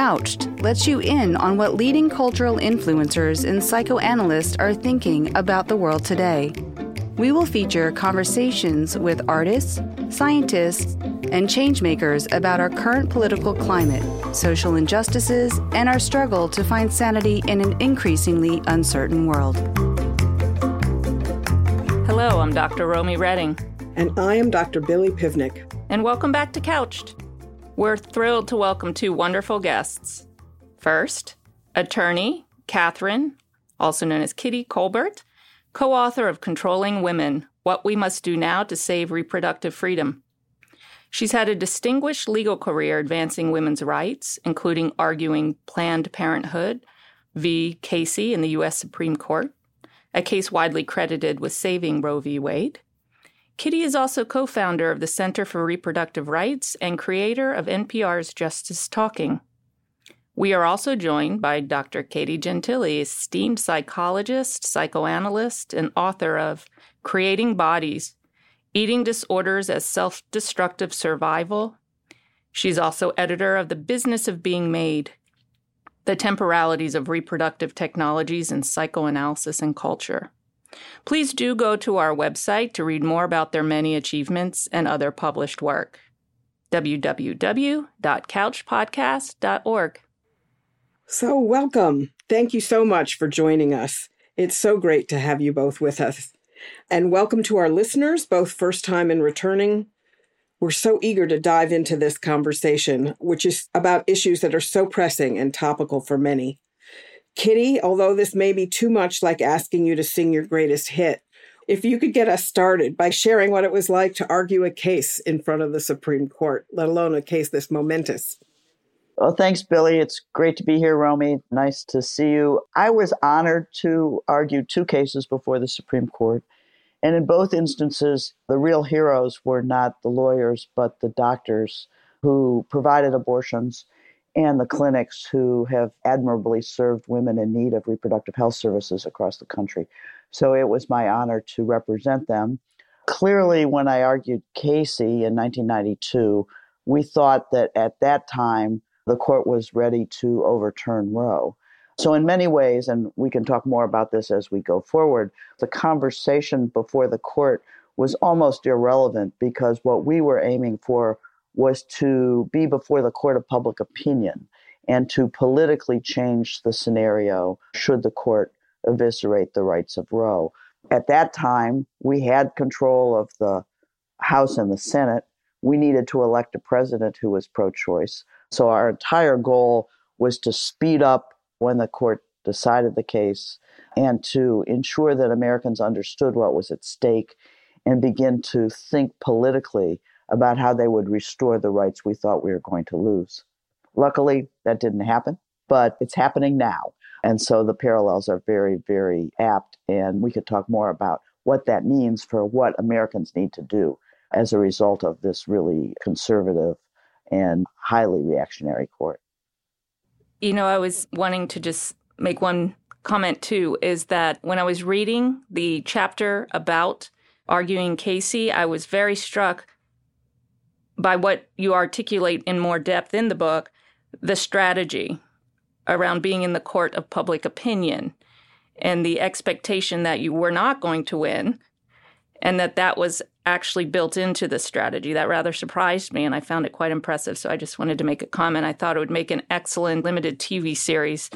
Couched lets you in on what leading cultural influencers and psychoanalysts are thinking about the world today. We will feature conversations with artists, scientists, and changemakers about our current political climate, social injustices, and our struggle to find sanity in an increasingly uncertain world. Hello, I'm Dr. Romy Reading. And I am Dr. Billie Pivnick. And welcome back to Couched. We're thrilled to welcome two wonderful guests. First, attorney Kathryn, also known as Kitty Kolbert, co author of Controlling Women What We Must Do Now to Save Reproductive Freedom. She's had a distinguished legal career advancing women's rights, including arguing Planned Parenthood v. Casey in the U.S. Supreme Court, a case widely credited with saving Roe v. Wade, Kitty is also co founder of the Center for Reproductive Rights and creator of NPR's Justice Talking. We are also joined by Dr. Katie Gentile, esteemed psychologist, psychoanalyst, and author of Creating Bodies Eating Disorders as Self Destructive Survival. She's also editor of The Business of Being Made The Temporalities of Reproductive Technologies in Psychoanalysis and Culture. Please do go to our website to read more about their many achievements and other published work. www.couchpodcast.org. So, welcome. Thank you so much for joining us. It's so great to have you both with us. And welcome to our listeners, both first time and returning. We're so eager to dive into this conversation, which is about issues that are so pressing and topical for many. Kitty, although this may be too much like asking you to sing your greatest hit, if you could get us started by sharing what it was like to argue a case in front of the Supreme Court, let alone a case this momentous. Well, thanks, Billie. It's great to be here, Romy. Nice to see you. I was honored to argue two cases before the Supreme Court. And in both instances, the real heroes were not the lawyers, but the doctors who provided abortions and the clinics who have admirably served women in need of reproductive health services across the country. So it was my honor to represent them. Clearly, when I argued Casey in 1992, we thought that at that time the court was ready to overturn Roe. So, in many ways, and we can talk more about this as we go forward, the conversation before the court was almost irrelevant because what we were aiming for was to be before the court of public opinion and to politically change the scenario should the court eviscerate the rights of Roe. At that time, we had control of the House and the Senate. We needed to elect a president who was pro choice. So our entire goal was to speed up when the court decided the case and to ensure that Americans understood what was at stake and begin to think politically about how they would restore the rights we thought we were going to lose. Luckily, that didn't happen, but it's happening now. And so the parallels are very, very apt. And we could talk more about what that means for what Americans need to do as a result of this really conservative and highly reactionary court. You know, I was wanting to just make one comment too is that when I was reading the chapter about arguing Casey, I was very struck by what you articulate in more depth in the book, the strategy around being in the court of public opinion and the expectation that you were not going to win and that that was actually built into the strategy. That rather surprised me and I found it quite impressive. So I just wanted to make a comment. I thought it would make an excellent limited TV series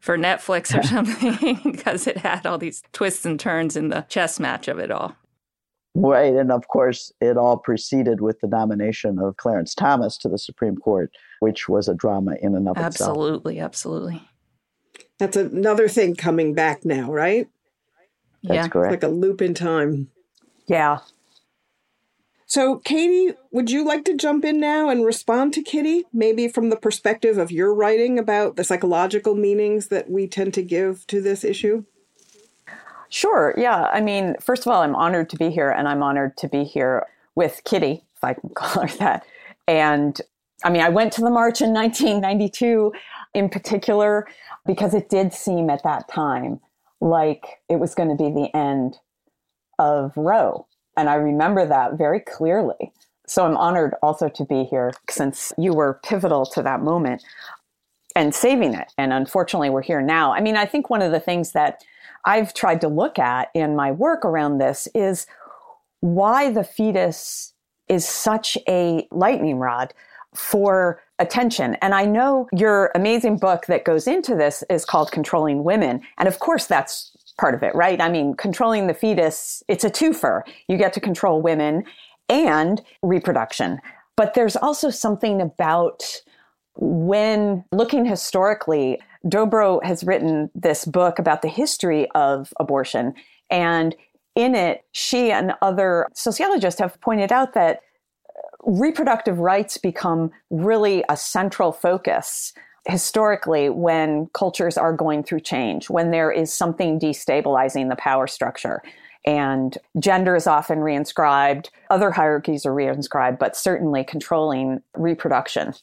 for Netflix or something because it had all these twists and turns in the chess match of it all. Right. And of course, it all preceded with the nomination of Clarence Thomas to the Supreme Court, which was a drama in and of absolutely, itself. Absolutely. Absolutely. That's another thing coming back now, right? That's yeah. correct. It's like a loop in time. Yeah. So, Katie, would you like to jump in now and respond to Kitty, maybe from the perspective of your writing about the psychological meanings that we tend to give to this issue? Sure. Yeah. I mean, first of all, I'm honored to be here, and I'm honored to be here with Kitty, if I can call her that. And I mean, I went to the march in 1992 in particular because it did seem at that time like it was going to be the end of Roe. And I remember that very clearly. So I'm honored also to be here since you were pivotal to that moment. and saving it. And unfortunately, we're here now. I mean, I think one of the things that I've tried to look at in my work around this is why the fetus is such a lightning rod for attention. And I know your amazing book that goes into this is called Controlling Women. And of course, that's part of it, right? I mean, controlling the fetus, it's a twofer. You get to control women and reproduction. But there's also something about when looking historically, Dobro has written this book about the history of abortion. And in it, she and other sociologists have pointed out that uh, reproductive rights become really a central focus historically when cultures are going through change, when there is something destabilizing the power structure. And gender is often reinscribed, other hierarchies are reinscribed, but certainly controlling reproduction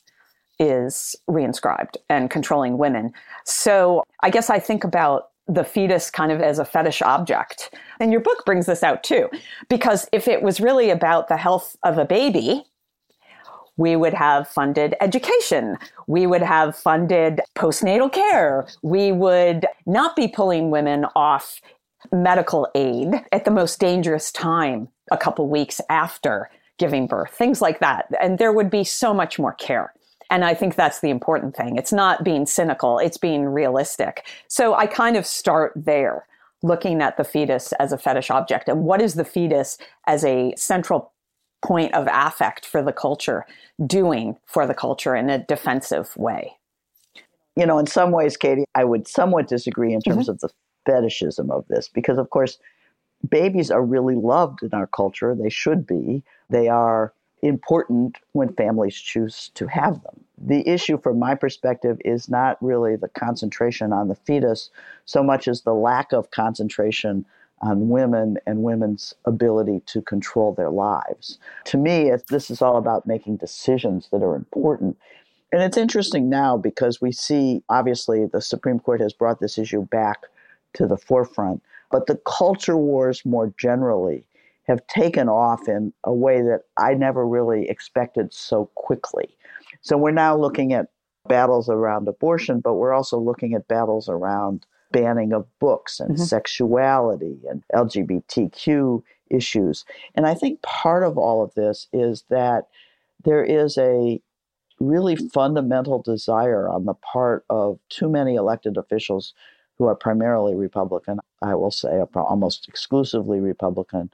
is reinscribed and controlling women. So I guess I think about the fetus kind of as a fetish object. And your book brings this out too, because if it was really about the health of a baby, we would have funded education. We would have funded postnatal care. We would not be pulling women off medical aid at the most dangerous time, a couple weeks after giving birth, things like that. And there would be so much more care. And I think that's the important thing. It's not being cynical, it's being realistic. So I kind of start there, looking at the fetus as a fetish object and what is the fetus as a central point of affect for the culture doing for the culture in a defensive way. You know, in some ways, Katie, I would somewhat disagree in terms mm-hmm. of the fetishism of this because, of course, babies are really loved in our culture. They should be. They are important when families choose to have them. The issue, from my perspective, is not really the concentration on the fetus so much as the lack of concentration on women and women's ability to control their lives. To me, this is all about making decisions that are important. And it's interesting now because we see, obviously, the Supreme Court has brought this issue back to the forefront, but the culture wars more generally have taken off in a way that I never really expected so quickly. So we're now looking at battles around abortion, but we're also looking at battles around banning of books and mm-hmm. sexuality and LGBTQ issues. And I think part of all of this is that there is a really fundamental desire on the part of too many elected officials who are primarily Republican, I will say almost exclusively Republican,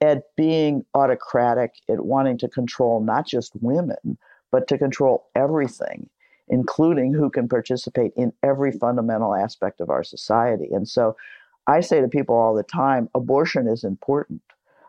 at being autocratic, at wanting to control not just women, but to control everything including who can participate in every fundamental aspect of our society. And so I say to people all the time abortion is important.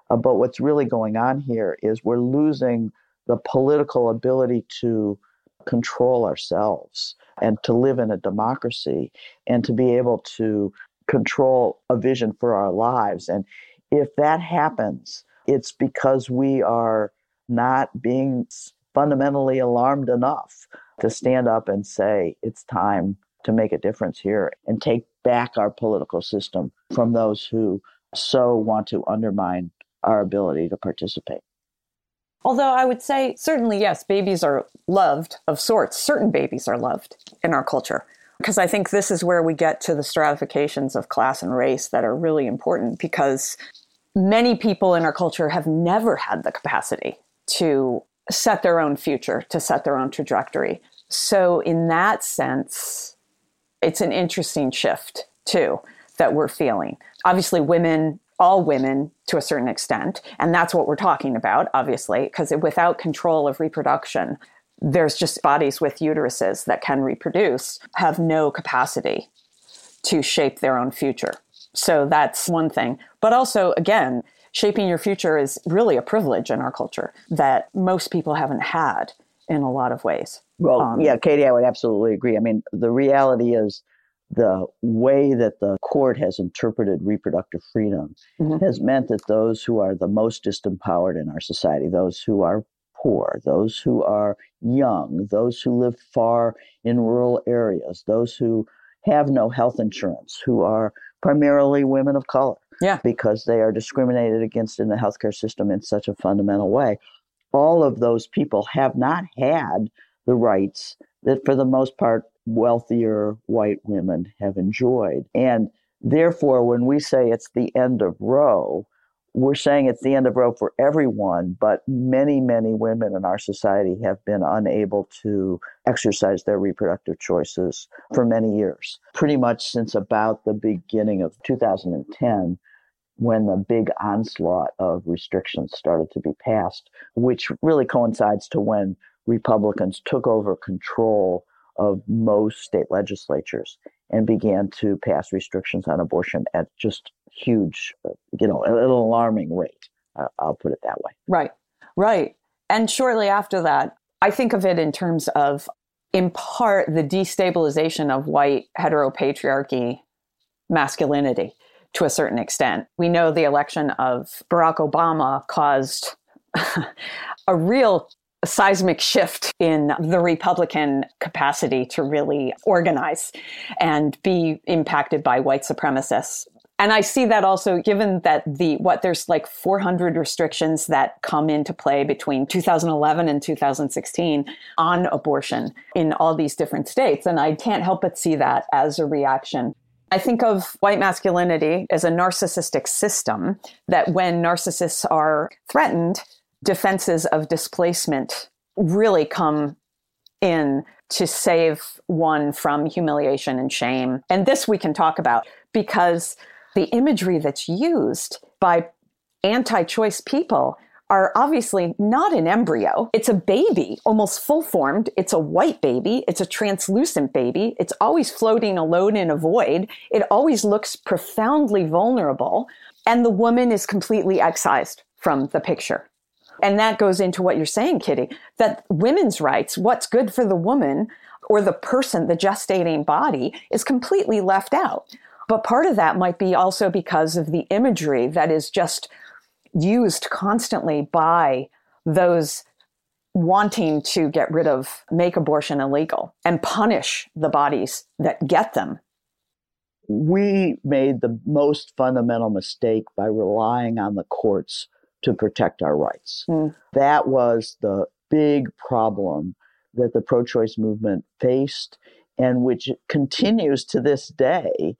Uh, but what's really going on here is we're losing the political ability to control ourselves and to live in a democracy and to be able to control a vision for our lives. And if that happens, it's because we are not being fundamentally alarmed enough to stand up and say it's time to make a difference here and take back our political system from those who so want to undermine our ability to participate. Although I would say, certainly, yes, babies are loved of sorts. Certain babies are loved in our culture. Because I think this is where we get to the stratifications of class and race that are really important because many people in our culture have never had the capacity to set their own future, to set their own trajectory. So, in that sense, it's an interesting shift too that we're feeling. Obviously, women, all women to a certain extent, and that's what we're talking about, obviously, because without control of reproduction, there's just bodies with uteruses that can reproduce have no capacity to shape their own future. So that's one thing. But also, again, shaping your future is really a privilege in our culture that most people haven't had in a lot of ways. Well, um, yeah, Katie, I would absolutely agree. I mean, the reality is the way that the court has interpreted reproductive freedom mm-hmm. has meant that those who are the most disempowered in our society, those who are poor, those who are young, those who live far in rural areas, those who have no health insurance, who are primarily women of color, yeah. because they are discriminated against in the healthcare system in such a fundamental way. All of those people have not had the rights that, for the most part, wealthier white women have enjoyed. And therefore, when we say it's the end of Roe, we're saying it's the end of Roe for everyone, but many, many women in our society have been unable to exercise their reproductive choices for many years, pretty much since about the beginning of 2010 when the big onslaught of restrictions started to be passed, which really coincides to when Republicans took over control of most state legislatures and began to pass restrictions on abortion at just huge, you know, an alarming rate. Uh, I'll put it that way. Right, right. And shortly after that, I think of it in terms of, in part, the destabilization of white heteropatriarchy masculinity to a certain extent. We know the election of Barack Obama caused a real seismic shift in the Republican capacity to really organize and be impacted by white supremacists. And I see that also given that the what there's like 400 restrictions that come into play between 2011 and 2016 on abortion in all these different states and I can't help but see that as a reaction I think of white masculinity as a narcissistic system that when narcissists are threatened, defenses of displacement really come in to save one from humiliation and shame. And this we can talk about because the imagery that's used by anti choice people are obviously not an embryo. It's a baby, almost full formed. It's a white baby. It's a translucent baby. It's always floating alone in a void. It always looks profoundly vulnerable. And the woman is completely excised from the picture. And that goes into what you're saying, Kitty, that women's rights, what's good for the woman or the person, the gestating body, is completely left out. But part of that might be also because of the imagery that is just used constantly by those wanting to get rid of, make abortion illegal and punish the bodies that get them. We made the most fundamental mistake by relying on the courts to protect our rights. Mm. That was the big problem that the pro choice movement faced and which continues to this day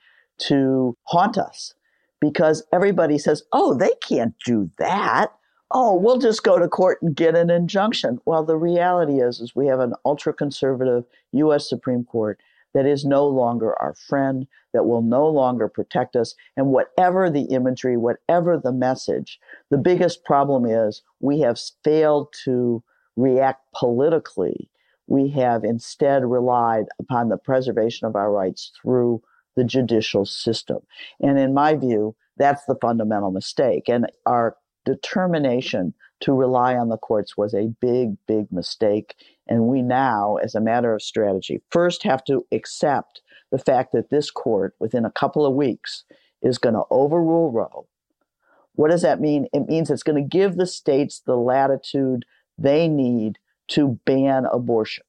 to haunt us because everybody says, oh, they can't do that. Oh, we'll just go to court and get an injunction. Well, the reality is, is we have an ultra conservative U.S. Supreme Court that is no longer our friend, that will no longer protect us. And whatever the imagery, whatever the message, the biggest problem is we have failed to react politically. We have instead relied upon the preservation of our rights through the judicial system. And in my view, that's the fundamental mistake. And our determination to rely on the courts was a big, big mistake. And we now, as a matter of strategy, first have to accept the fact that this court, within a couple of weeks, is going to overrule Roe. What does that mean? It means it's going to give the states the latitude they need to ban abortion.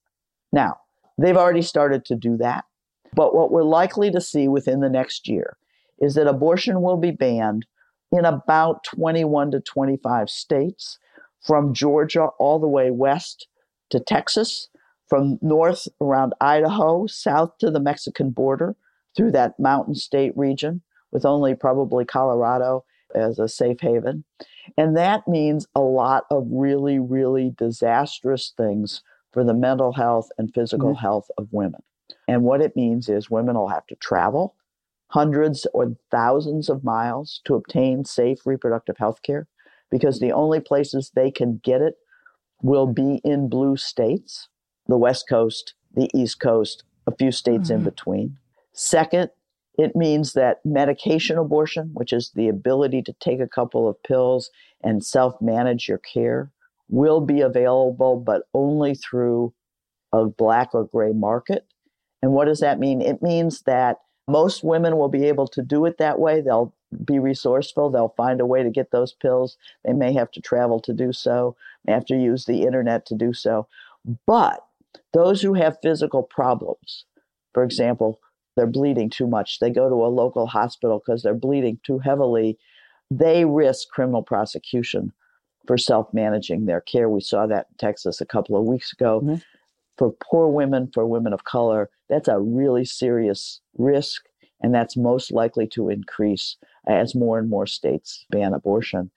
Now, they've already started to do that. But what we're likely to see within the next year is that abortion will be banned in about 21 to 25 states, from Georgia all the way west to Texas, from north around Idaho, south to the Mexican border, through that mountain state region, with only probably Colorado as a safe haven. And that means a lot of really, really disastrous things for the mental health and physical mm-hmm. health of women. And what it means is women will have to travel hundreds or thousands of miles to obtain safe reproductive health care because the only places they can get it will be in blue states, the West Coast, the East Coast, a few states mm-hmm. in between. Second, it means that medication abortion, which is the ability to take a couple of pills and self manage your care, will be available, but only through a black or gray market. And what does that mean? It means that most women will be able to do it that way. They'll be resourceful. They'll find a way to get those pills. They may have to travel to do so, may have to use the internet to do so. But those who have physical problems, for example, they're bleeding too much, they go to a local hospital because they're bleeding too heavily, they risk criminal prosecution for self managing their care. We saw that in Texas a couple of weeks ago. Mm-hmm. For poor women, for women of color, that's a really serious risk. And that's most likely to increase as more and more states ban abortion.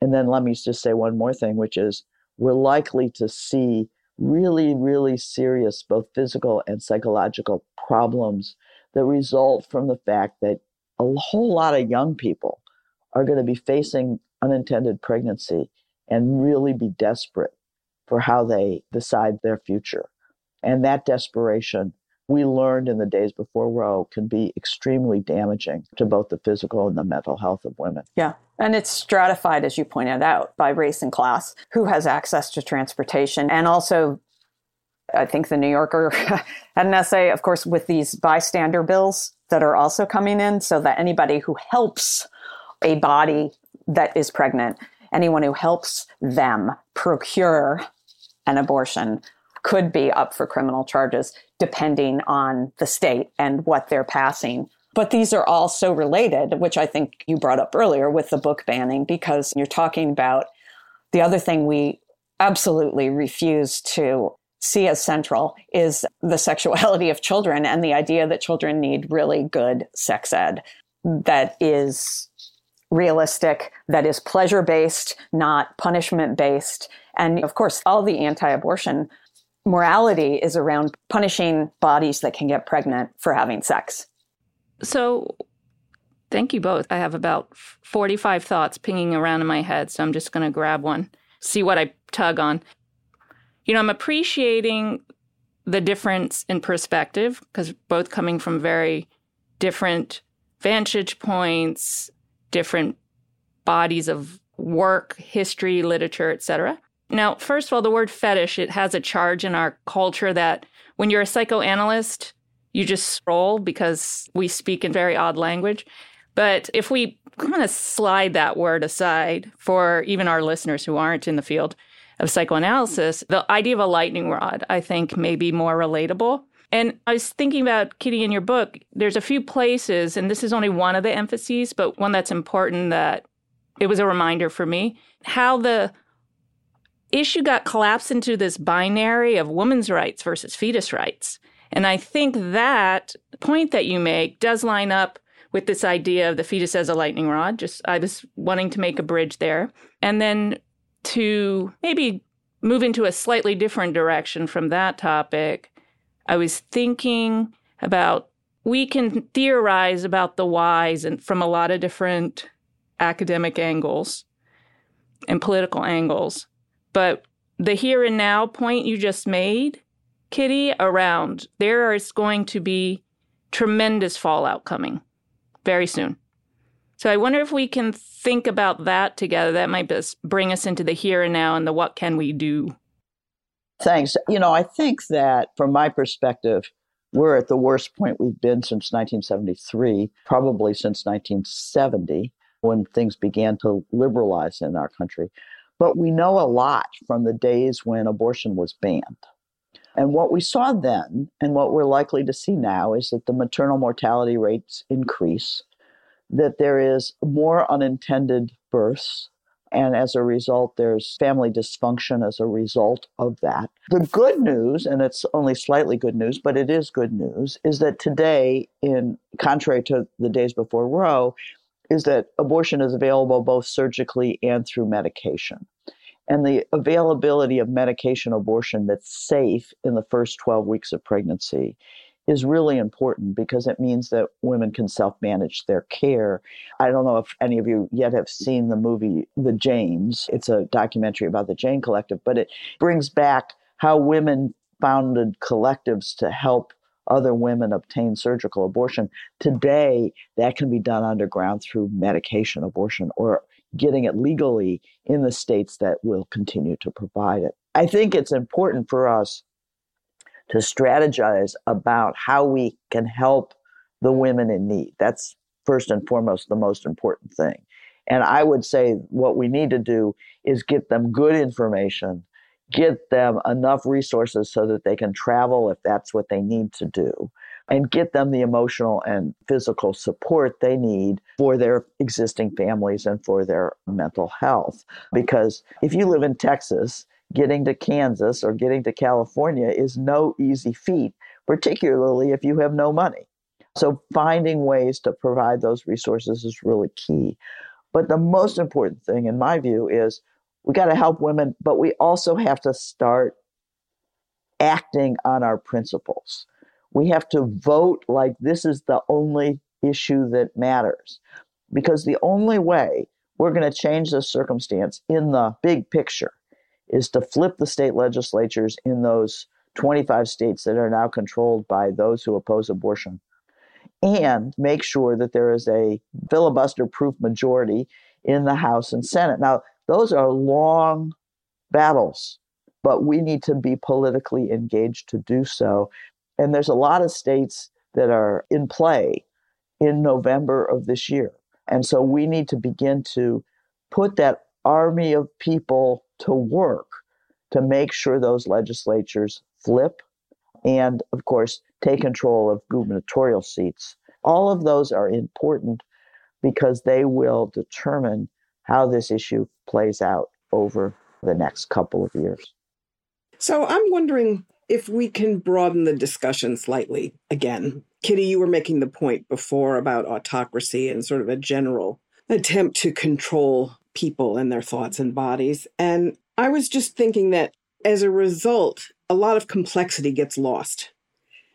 And then let me just say one more thing, which is we're likely to see really, really serious both physical and psychological problems that result from the fact that a whole lot of young people are going to be facing unintended pregnancy and really be desperate for how they decide their future. And that desperation, we learned in the days before Roe, can be extremely damaging to both the physical and the mental health of women. Yeah. And it's stratified, as you pointed out, by race and class, who has access to transportation. And also, I think the New Yorker had an essay, of course, with these bystander bills that are also coming in, so that anybody who helps a body that is pregnant, anyone who helps them procure an abortion could be up for criminal charges depending on the state and what they're passing. But these are all so related, which I think you brought up earlier with the book banning, because you're talking about the other thing we absolutely refuse to see as central is the sexuality of children and the idea that children need really good sex ed that is realistic, that is pleasure based, not punishment based. And of course, all the anti abortion morality is around punishing bodies that can get pregnant for having sex. So, thank you both. I have about 45 thoughts pinging around in my head, so I'm just going to grab one, see what I tug on. You know, I'm appreciating the difference in perspective because both coming from very different vantage points, different bodies of work, history, literature, etc. Now, first of all, the word fetish, it has a charge in our culture that when you're a psychoanalyst, you just scroll because we speak in very odd language. But if we kind of slide that word aside for even our listeners who aren't in the field of psychoanalysis, the idea of a lightning rod, I think, may be more relatable. And I was thinking about Kitty in your book, there's a few places, and this is only one of the emphases, but one that's important that it was a reminder for me how the issue got collapsed into this binary of women's rights versus fetus rights. And I think that point that you make does line up with this idea of the fetus as a lightning rod. Just I was wanting to make a bridge there. And then to maybe move into a slightly different direction from that topic, I was thinking about we can theorize about the whys and from a lot of different academic angles and political angles. But the here and now point you just made, Kitty, around there is going to be tremendous fallout coming very soon. So I wonder if we can think about that together. That might bring us into the here and now and the what can we do Thanks. You know, I think that from my perspective, we're at the worst point we've been since 1973, probably since 1970, when things began to liberalize in our country. But we know a lot from the days when abortion was banned. And what we saw then, and what we're likely to see now, is that the maternal mortality rates increase, that there is more unintended births, and as a result, there's family dysfunction as a result of that. The good news, and it's only slightly good news, but it is good news, is that today, in contrary to the days before Roe, is that abortion is available both surgically and through medication. And the availability of medication abortion that's safe in the first 12 weeks of pregnancy is really important because it means that women can self manage their care. I don't know if any of you yet have seen the movie The Janes. It's a documentary about the Jane Collective, but it brings back how women founded collectives to help other women obtain surgical abortion. Today, that can be done underground through medication abortion or getting it legally in the states that will continue to provide it. I think it's important for us to strategize about how we can help the women in need. That's first and foremost the most important thing. And I would say what we need to do is get them good information, get them enough resources so that they can travel if that's what they need to do, and get them the emotional and physical support they need for their existing families and for their mental health. Because if you live in Texas getting to Kansas or getting to California is no easy feat, particularly if you have no money. So finding ways to provide those resources is really key. But the most important thing, in my view, is we got to help women, but we also have to start acting on our principles. We have to vote like this is the only issue that matters. Because the only way we're going to change this circumstance in the big picture is to flip the state legislatures in those 25 states that are now controlled by those who oppose abortion and make sure that there is a filibuster proof majority in the House and Senate. Now, those are long battles, but we need to be politically engaged to do so. And there's a lot of states that are in play in November of this year. And so we need to begin to put that army of people to work to make sure those legislatures flip and, of course, take control of gubernatorial seats. All of those are important because they will determine how this issue plays out over the next couple of years. So I'm wondering if we can broaden the discussion slightly again. Kitty, you were making the point before about autocracy and sort of a general attempt to control people and their thoughts and bodies. And I was just thinking that as a result, a lot of complexity gets lost.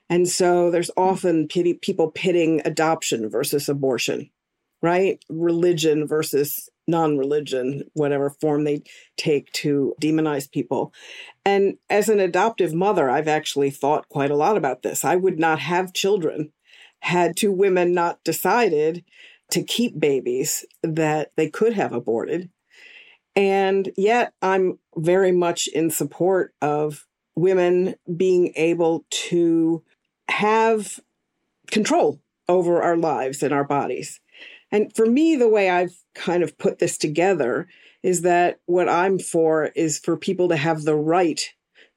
And so there's often pity, people pitting adoption versus abortion, right? Religion versus non religion, whatever form they take to demonize people. And as an adoptive mother, I've actually thought quite a lot about this. I would not have children had two women not decided to keep babies that they could have aborted. And yet, I'm very much in support of women being able to have control over our lives and our bodies. And for me, the way I've kind of put this together is that what I'm for is for people to have the right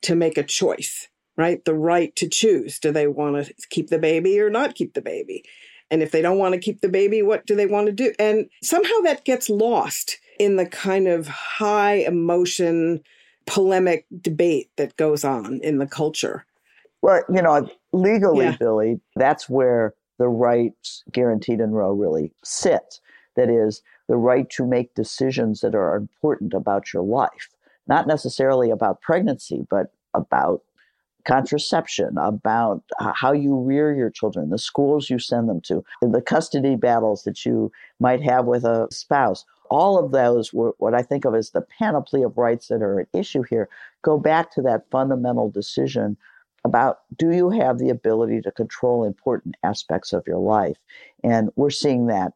to make a choice, right? The right to choose. Do they want to keep the baby or not keep the baby? And if they don't want to keep the baby, what do they want to do? And somehow that gets lost in the kind of high emotion, polemic debate that goes on in the culture. Well, you know, legally, yeah. Billie, that's where the rights guaranteed in Roe really sit. That is, the right to make decisions that are important about your life, not necessarily about pregnancy, but about contraception, about how you rear your children, the schools you send them to, the custody battles that you might have with a spouse. All of those what I think of as the panoply of rights that are at issue here go back to that fundamental decision about do you have the ability to control important aspects of your life? And we're seeing that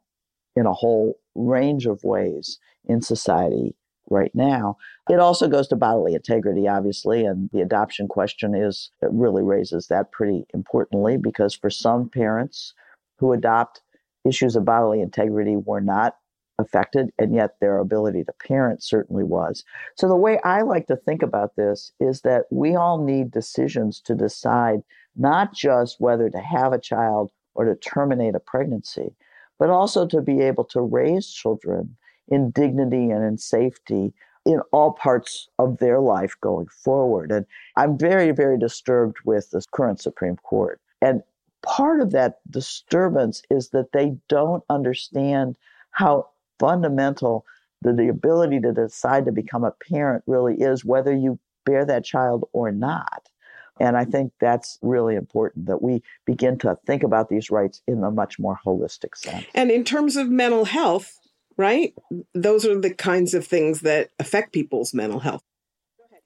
in a whole range of ways in society right now. It also goes to bodily integrity, obviously, and the adoption question is it really raises that pretty importantly because for some parents who adopt, issues of bodily integrity were not affected, and yet their ability to parent certainly was. So, the way I like to think about this is that we all need decisions to decide not just whether to have a child or to terminate a pregnancy, but also to be able to raise children in dignity and in safety in all parts of their life going forward. And I'm very, very disturbed with this current Supreme Court. And part of that disturbance is that they don't understand how fundamental the, the ability to decide to become a parent really is, whether you bear that child or not. And I think that's really important that we begin to think about these rights in a much more holistic sense. And in terms of mental health, right? Those are the kinds of things that affect people's mental health.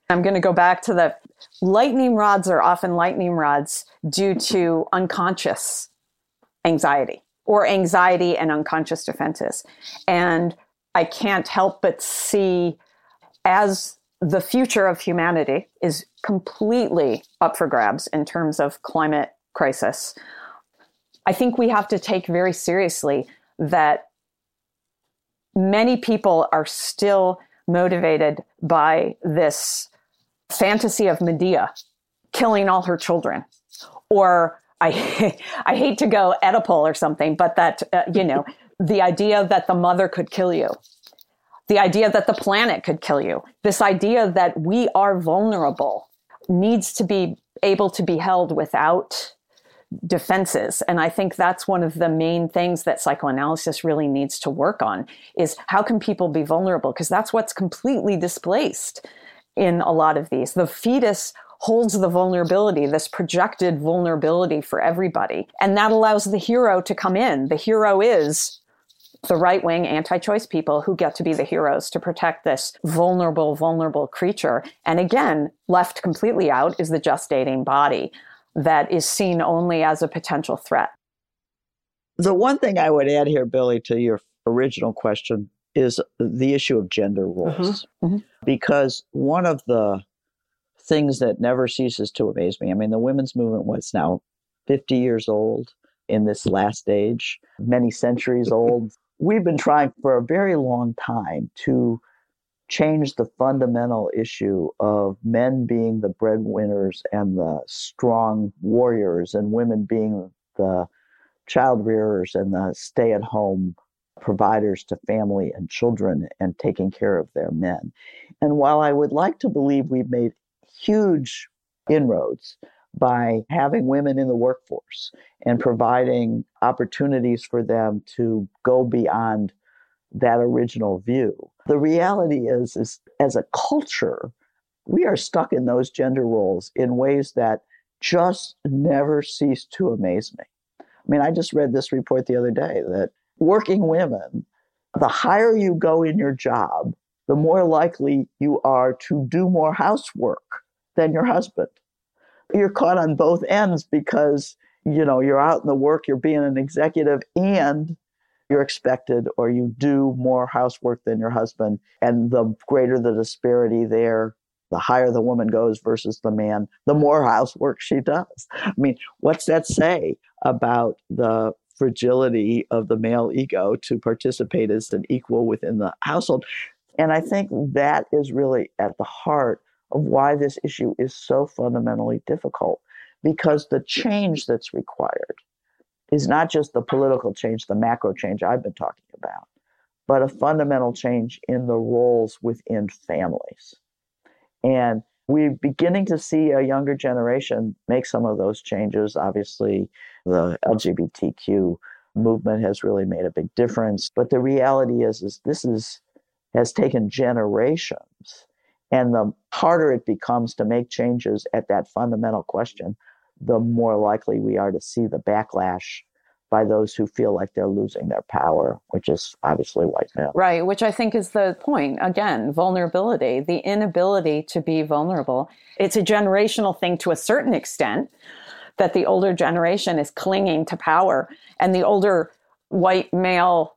I'm going to go back to the lightning rods are often lightning rods due to unconscious anxiety or anxiety and unconscious defenses. And I can't help but see as the future of humanity is completely up for grabs in terms of climate crisis. I think we have to take very seriously that many people are still motivated by this fantasy of Medea killing all her children or I I hate to go Oedipal or something, but that uh, you know the idea that the mother could kill you. The idea that the planet could kill you, this idea that we are vulnerable needs to be able to be held without defenses. And i think that's one of the main things that psychoanalysis really needs to work on is how can people be vulnerable? Because that's what's completely displaced in a lot of these. The fetus holds the vulnerability this projected vulnerability for everybody. And that allows the hero to come in. The hero is the right wing anti choice people who get to be the heroes to protect this vulnerable, vulnerable creature. And again, left completely out is the gestating body that is seen only as a potential threat. The one thing I would add here, Billie, to your original question is the issue of gender roles. Mm-hmm. Mm-hmm. Because one of the things that never ceases to amaze me, I mean, the women's movement was now 50 years old in this last age, many centuries old. We've been trying for a very long time to change the fundamental issue of men being the breadwinners and the strong warriors and women being the child rearers and the stay at home providers to family and children and taking care of their men. And while I would like to believe we've made huge inroads by having women in the workforce and providing opportunities for them to go beyond that original view. The reality is, is as a culture, we are stuck in those gender roles in ways that just never cease to amaze me. I mean, I just read this report the other day that working women, the higher you go in your job, the more likely you are to do more housework than your husband. You're caught on both ends because, you know, you're out in the work, you're being an executive, and you're expected or you do more housework than your husband. And the greater the disparity there, the higher the woman goes versus the man, the more housework she does. I mean, what's that say about the fragility of the male ego to participate as an equal within the household? And I think that is really at the heart of why this issue is so fundamentally difficult because the change that's required is not just the political change, the macro change I've been talking about, but a fundamental change in the roles within families. And we're beginning to see a younger generation make some of those changes. Obviously, the LGBTQ movement has really made a big difference. But the reality is, is this is has taken generations. And the harder it becomes to make changes at that fundamental question, the more likely we are to see the backlash by those who feel like they're losing their power, which is obviously white male. Right, which I think is the point. Again, vulnerability, the inability to be vulnerable. It's a generational thing to a certain extent that the older generation is clinging to power and the older white male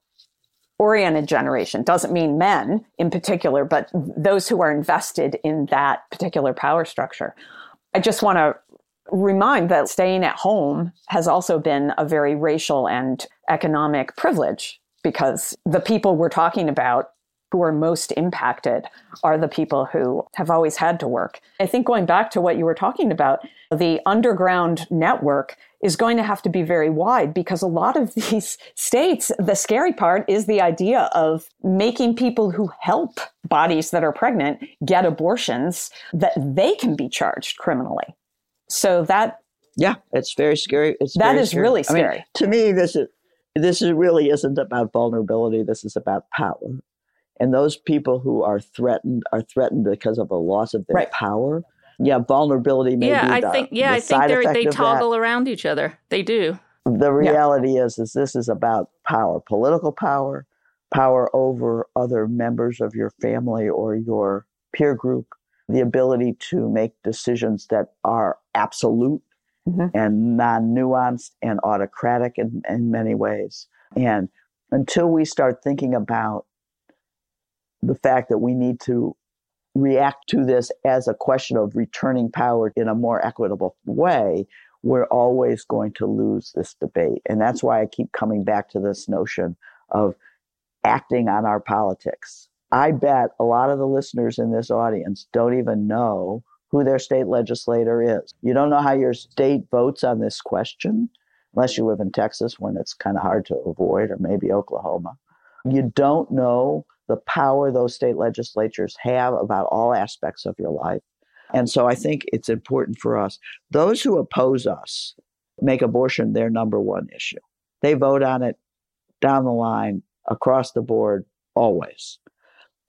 oriented generation doesn't mean men in particular, but those who are invested in that particular power structure. I just want to remind that staying at home has also been a very racial and economic privilege because the people we're talking about who are most impacted are the people who have always had to work. I think going back to what you were talking about, the underground network is going to have to be very wide because a lot of these states, the scary part is the idea of making people who help bodies that are pregnant get abortions that they can be charged criminally. So that yeah, it's very scary. It's that very is scary. really scary. I mean, to me, this is this is really isn't about vulnerability. This is about power, and those people who are threatened are threatened because of a loss of their Right. power. Yeah, vulnerability. May yeah, be I the- think yeah, I think they toggle that. around each other. They do. The reality is, is this is about power, political power, power over other members of your family or your peer group, the ability to make decisions that are absolute Mhm. and non-nuanced and autocratic in, in many ways. And until we start thinking about the fact that we need to react to this as a question of returning power in a more equitable way, we're always going to lose this debate. And that's why I keep coming back to this notion of acting on our politics. I bet a lot of the listeners in this audience don't even know who their state legislator is. You don't know how your state votes on this question, unless you live in Texas when it's kind of hard to avoid, or maybe Oklahoma. You don't know the power those state legislatures have about all aspects of your life. And so I think it's important for us. Those who oppose us make abortion their number one issue. They vote on it down the line, across the board, always.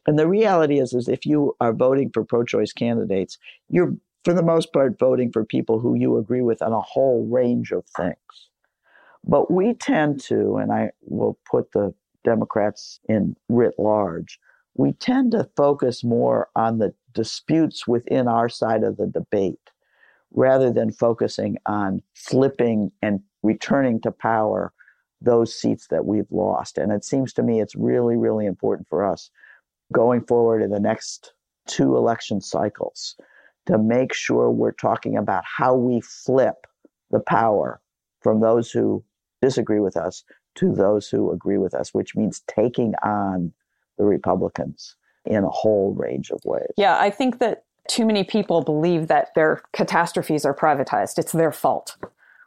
And the reality is, is if you are voting for pro-choice candidates, you're for the most part voting for people who you agree with on a whole range of things. But we tend to, and I will put the Democrats in writ large, we tend to focus more on the disputes within our side of the debate rather than focusing on flipping and returning to power those seats that we've lost. And it seems to me it's really, really important for us going forward in the next two election cycles to make sure we're talking about how we flip the power from those who disagree with us to those who agree with us, which means taking on the Republicans in a whole range of ways. Yeah, I think that too many people believe that their catastrophes are privatized. It's their fault,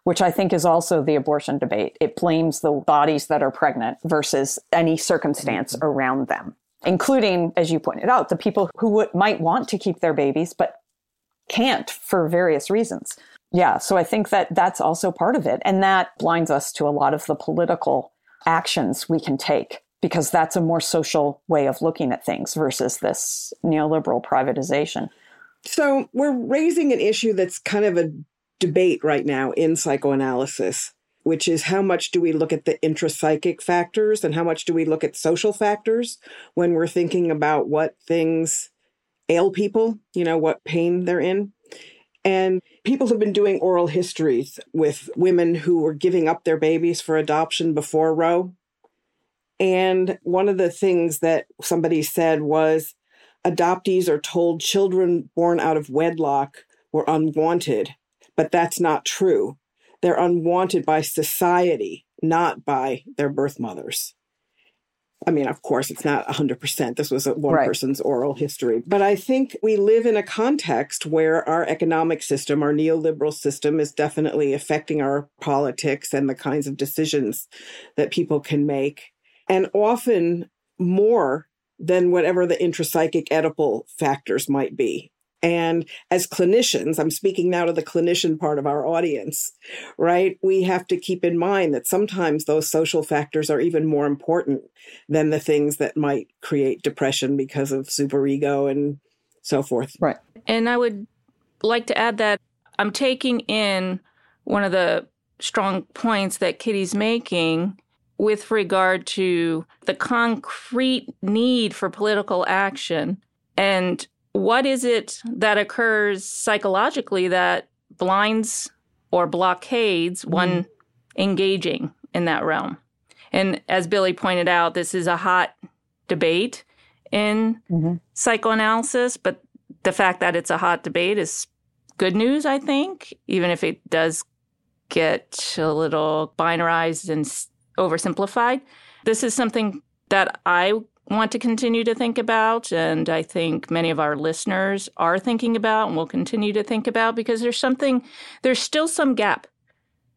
which I think is also the abortion debate. It blames the bodies that are pregnant versus any circumstance mm-hmm. around them, including, as you pointed out, the people who would, might want to keep their babies but can't for various reasons. Yeah, so I think that that's also part of it. And that blinds us to a lot of the political actions we can take because that's a more social way of looking at things versus this neoliberal privatization. So we're raising an issue that's kind of a debate right now in psychoanalysis, which is how much do we look at the intrapsychic factors and how much do we look at social factors when we're thinking about what things ail people, you know, what pain they're in. And people have been doing oral histories with women who were giving up their babies for adoption before Roe and one of the things that somebody said was adoptees are told children born out of wedlock were unwanted, but that's not true. They're unwanted by society, not by their birth mothers. I mean, of course, it's not 100%. This was one right. person's oral history. But I think we live in a context where our economic system, our neoliberal system, is definitely affecting our politics and the kinds of decisions that people can make and often more than whatever the intrapsychic Oedipal factors might be. And as clinicians, I'm speaking now to the clinician part of our audience, right? We have to keep in mind that sometimes those social factors are even more important than the things that might create depression because of superego and so forth. Right. And I would like to add that I'm taking in one of the strong points that Kitty's making with regard to the concrete need for political action and what is it that occurs psychologically that blinds or blockades mm-hmm. one engaging in that realm. And as Billie pointed out, this is a hot debate in mm-hmm. psychoanalysis, but the fact that it's a hot debate is good news, I think, even if it does get a little binarized and oversimplified. This is something that I want to continue to think about, and I think many of our listeners are thinking about and will continue to think about because there's something, there's still some gap.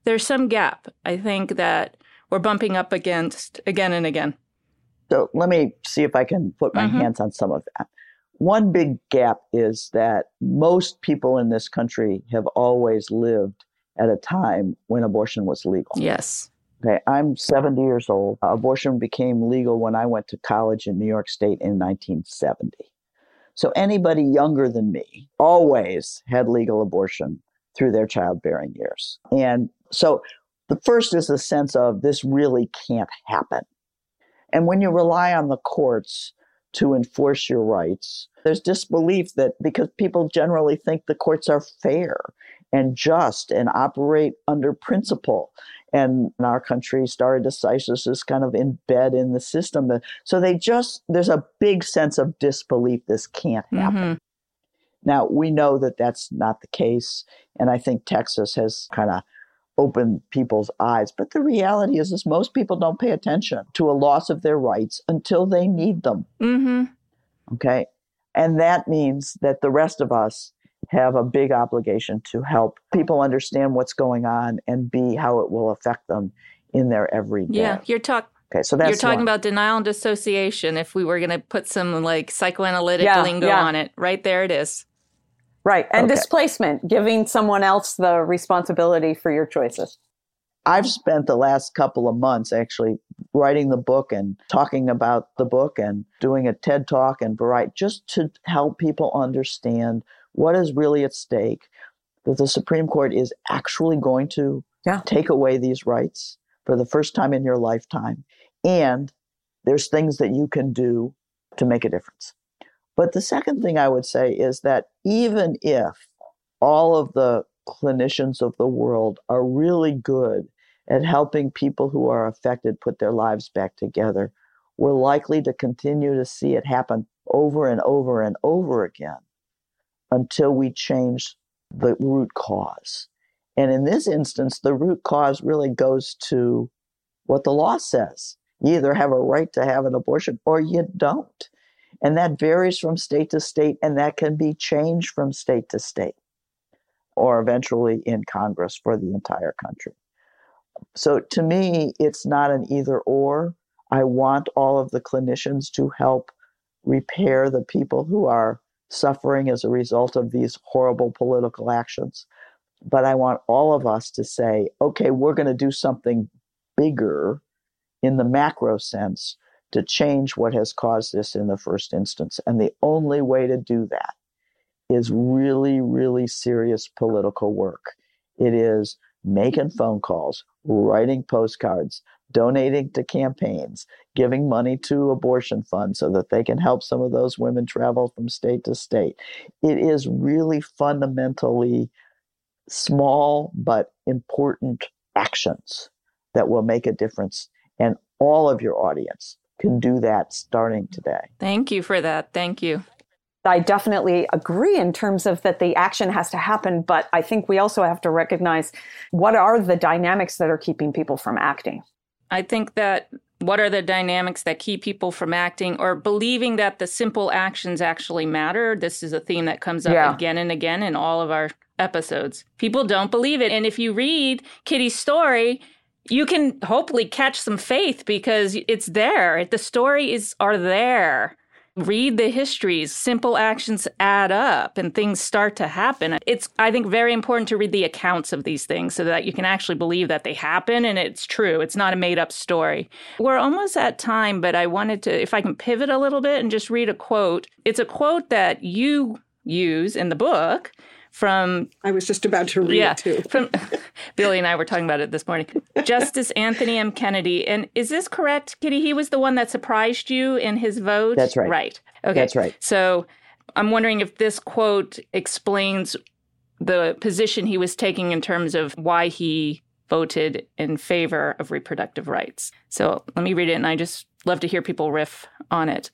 There's some gap, I think, that we're bumping up against again and again. So let me see if I can put my mm-hmm. hands on some of that. One big gap is that most people in this country have always lived at a time when abortion was legal. Yes. Okay, I'm 70 years old. Abortion became legal when I went to college in New York State in 1970. So anybody younger than me always had legal abortion through their childbearing years. And so the first is a sense of this really can't happen. And when you rely on the courts to enforce your rights, there's disbelief that because people generally think the courts are fair and just and operate under principle and in our country, stare decisis is kind of embed in the system. So they just, there's a big sense of disbelief this can't happen. Mm-hmm. Now, we know that that's not the case. And I think Texas has kind of opened people's eyes. But the reality is, is most people don't pay attention to a loss of their rights until they need them. Mm-hmm. Okay. And that means that the rest of us have a big obligation to help people understand what's going on and be how it will affect them in their everyday. Yeah, you're talk Okay, so that's You're talking one. about denial and dissociation. If we were going to put some like psychoanalytic Yeah, lingo yeah. on it, right there it is. Right. And Okay. displacement, giving someone else the responsibility for your choices. I've spent the last couple of months actually writing the book and talking about the book and doing a TED talk and variety just to help people understand what is really at stake. That the Supreme Court is actually going to Yeah. take away these rights for the first time in your lifetime. And there's things that you can do to make a difference. But the second thing I would say is that even if all of the clinicians of the world are really good at helping people who are affected put their lives back together, we're likely to continue to see it happen over and over and over again until we change the root cause. And in this instance, the root cause really goes to what the law says. You either have a right to have an abortion or you don't. And that varies from state to state, and that can be changed from state to state or eventually in Congress for the entire country. So to me, it's not an either or. I want all of the clinicians to help repair the people who are suffering as a result of these horrible political actions. But I want all of us to say, okay, we're going to do something bigger in the macro sense to change what has caused this in the first instance. And the only way to do that is really, really serious political work. It is making phone calls, writing postcards, donating to campaigns, giving money to abortion funds so that they can help some of those women travel from state to state. It is really fundamentally small but important actions that will make a difference. And all of your audience can do that starting today. Thank you for that. Thank you. I definitely agree in terms of that the action has to happen, but I think we also have to recognize what are the dynamics that are keeping people from acting. I think that what are the dynamics that keep people from acting or believing that the simple actions actually matter? This is a theme that comes up Yeah. again and again in all of our episodes. People don't believe it. And if you read Kitty's story, you can hopefully catch some faith because it's there. The stories are there. Read the histories. Simple actions add up and things start to happen. It's, I think, very important to read the accounts of these things so that you can actually believe that they happen and it's true. It's not a made up story. We're almost at time, but I wanted to, if I can pivot a little bit and just read a quote. It's a quote that you use in the book from I was just about to read yeah, it too. from Billie and I were talking about it this morning. Justice Anthony M. Kennedy, and is this correct, Kitty? He was the one that surprised you in his vote. That's right. Right. Okay. That's right. So I'm wondering if this quote explains the position he was taking in terms of why he voted in favor of reproductive rights. So let me read it, and I just love to hear people riff on it.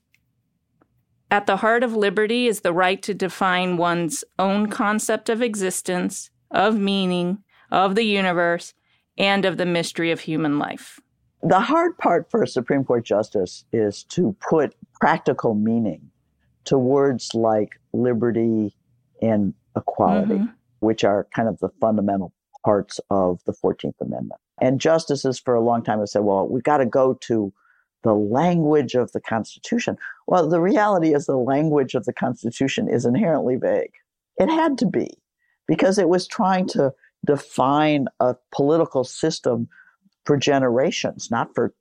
At the heart of liberty is the right to define one's own concept of existence, of meaning, of the universe, and of the mystery of human life. The hard part for a Supreme Court justice is to put practical meaning to words like liberty and equality, Mhm. which are kind of the fundamental parts of the 14th Amendment. And justices for a long time have said, well, we've got to go to the language of the Constitution. Well, the reality is the language of the Constitution is inherently vague. It had to be because it was trying to define a political system for generations, not for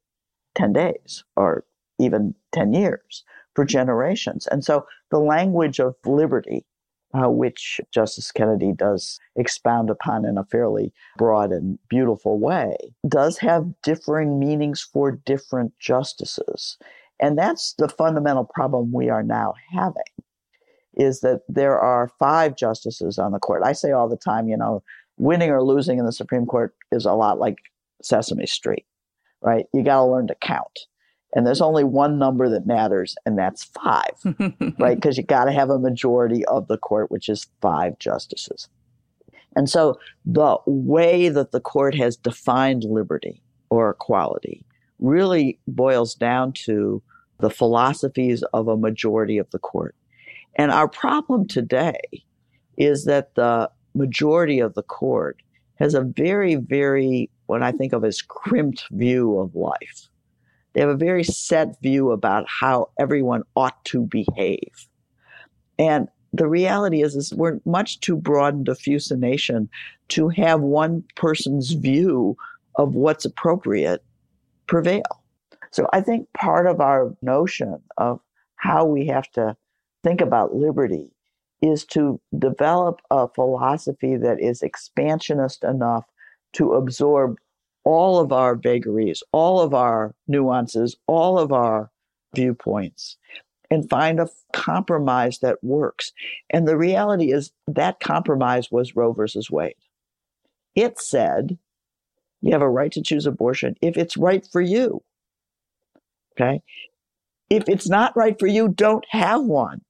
10 days or even 10 years, for generations. And so the language of liberty, uh, which Justice Kennedy does expound upon in a fairly broad and beautiful way, does have differing meanings for different justices. And that's the fundamental problem we are now having is that there are five justices on the court. I say all the time, you know, winning or losing in the Supreme Court is a lot like Sesame Street, right? You got to learn to count. And there's only one number that matters, and that's five, right? Because you got to have a majority of the court, which is five justices. And so the way that the court has defined liberty or equality really boils down to the philosophies of a majority of the court. And our problem today is that the majority of the court has a very, very, what I think of as crimped view of life. They have a very set view about how everyone ought to behave. And the reality is, is we're much too broad and diffuse a nation to have one person's view of what's appropriate prevail. So I think part of our notion of how we have to think about liberty is to develop a philosophy that is expansionist enough to absorb all of our vagaries, all of our nuances, all of our viewpoints, and find a compromise that works. And the reality is that compromise was Roe versus Wade. It said you have a right to choose abortion if it's right for you. Okay. If it's not right for you, don't have one.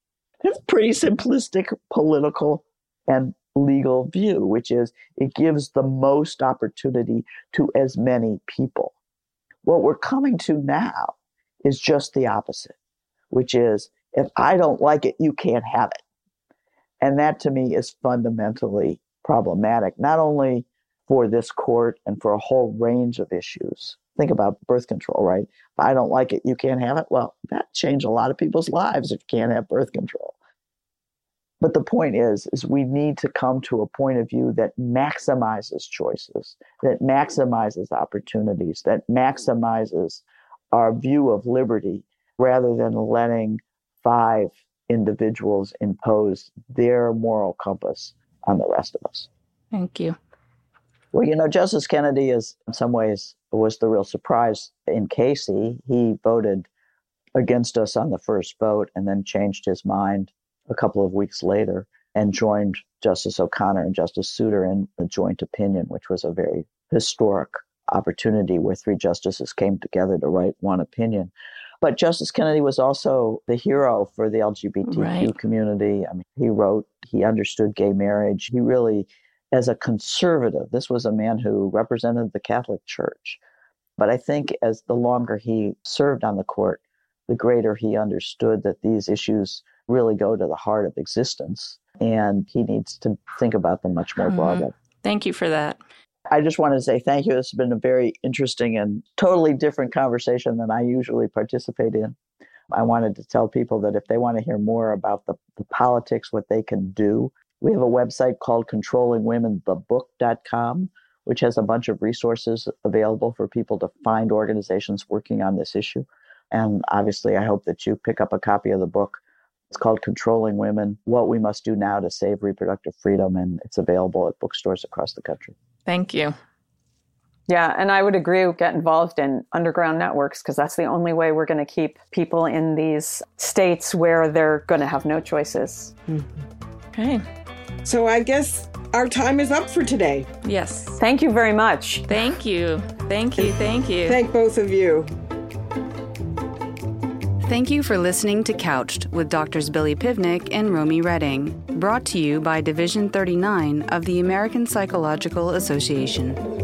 That's pretty simplistic political and legal view, which is it gives the most opportunity to as many people. What we're coming to now is just the opposite, which is if I don't like it, you can't have it. And that to me is fundamentally problematic, not only for this court and for a whole range of issues. Think about birth control, right? If I don't like it, you can't have it. Well, that changed a lot of people's lives if you can't have birth control. But the point is, is we need to come to a point of view that maximizes choices, that maximizes opportunities, that maximizes our view of liberty rather than letting five individuals impose their moral compass on the rest of us. Thank you. Well, you know, Justice Kennedy is in some ways was the real surprise in Casey. He voted against us on the first vote and then changed his mind a couple of weeks later and joined Justice O'Connor and Justice Souter in a joint opinion, which was a very historic opportunity where three justices came together to write one opinion. But Justice Kennedy was also the hero for the LGBTQ Right. community. I mean, he wrote, he understood gay marriage. He really, as a conservative, this was a man who represented the Catholic Church. But I think as the longer he served on the court, the greater he understood that these issues really go to the heart of existence and he needs to think about them much more Mhm. broadly. Thank you for that. I just want to say thank you. This has been a very interesting and totally different conversation than I usually participate in. I wanted to tell people that if they want to hear more about the, the politics, what they can do, we have a website called controllingwomenthebook.com, which has a bunch of resources available for people to find organizations working on this issue. And obviously, I hope that you pick up a copy of the book. It's called Controlling Women What We Must Do Now to Save Reproductive Freedom, and it's available at bookstores across the country. Thank you. Yeah, and I would agree. Get involved in underground networks because that's the only way we're going to keep people in these states where they're going to have no choices. Mm-hmm. Okay. So I guess our time is up for today. Yes. Thank you very much. Thank you. Thank you. Thank you. Thank both of you. Thank you for listening to Couched with Doctors Billie Pivnick and Romy Reading, brought to you by Division 39 of the American Psychological Association.